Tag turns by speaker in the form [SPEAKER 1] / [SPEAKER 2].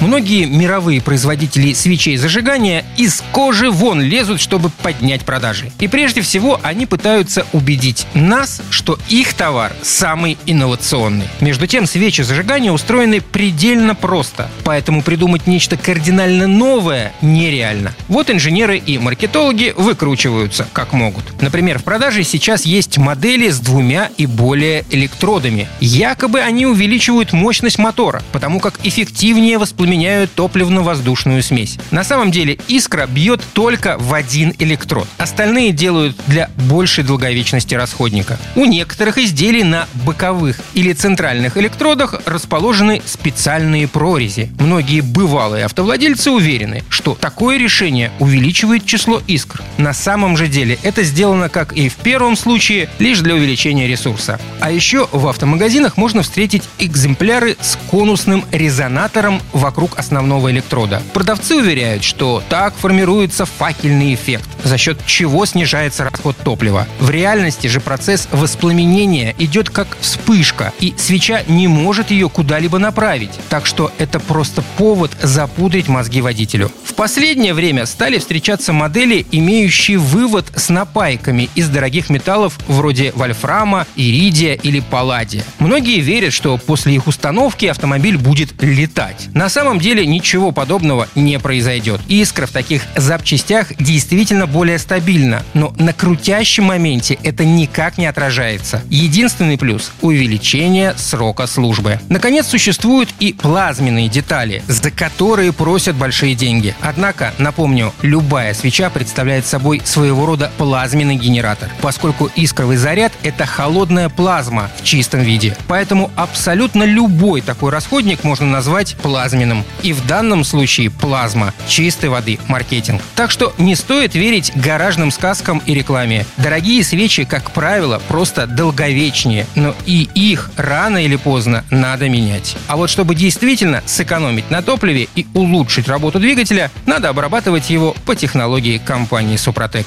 [SPEAKER 1] Многие мировые производители свечей зажигания из кожи вон лезут, чтобы поднять продажи. И прежде всего они пытаются убедить нас, что их товар самый инновационный. Между тем, свечи зажигания устроены предельно просто, поэтому придумать нечто кардинально новое нереально. Вот инженеры и маркетологи выкручиваются как могут. Например, в продаже сейчас есть модели с двумя и более электродами. Якобы они увеличивают мощность мотора, потому как эффективнее воспламеняют меняют топливно-воздушную смесь. На самом деле искра бьет только в один электрод. Остальные делают для большей долговечности расходника. У некоторых изделий на боковых или центральных электродах расположены специальные прорези. Многие бывалые автовладельцы уверены, что такое решение увеличивает число искр. На самом же деле это сделано, как и в первом случае, лишь для увеличения ресурса. А еще в автомагазинах можно встретить экземпляры с конусным резонатором вокруг вокруг основного электрода. Продавцы уверяют, что так формируется факельный эффект, за счет чего снижается расход топлива. В реальности же процесс воспламенения идет как вспышка, и свеча не может ее куда-либо направить. Так что это просто повод запудрить мозги водителю. В последнее время стали встречаться модели, имеющие вывод с напайками из дорогих металлов вроде вольфрама, иридия или палладия. Многие верят, что после их установки автомобиль будет летать. На самом самом деле ничего подобного не произойдет. Искра в таких запчастях действительно более стабильна, но на крутящем моменте это никак не отражается. Единственный плюс – увеличение срока службы. Наконец, существуют и плазменные детали, за которые просят большие деньги. Однако, напомню, любая свеча представляет собой своего рода плазменный генератор, поскольку искровый заряд – это холодная плазма в чистом виде. Поэтому абсолютно любой такой расходник можно назвать плазменным маркетингом. И в данном случае плазма чистой воды маркетинг. Так что не стоит верить гаражным сказкам и рекламе. Дорогие свечи, как правило, просто долговечнее, но и их рано или поздно надо менять. А вот чтобы действительно сэкономить на топливе и улучшить работу двигателя, надо обрабатывать его по технологии компании Супротек.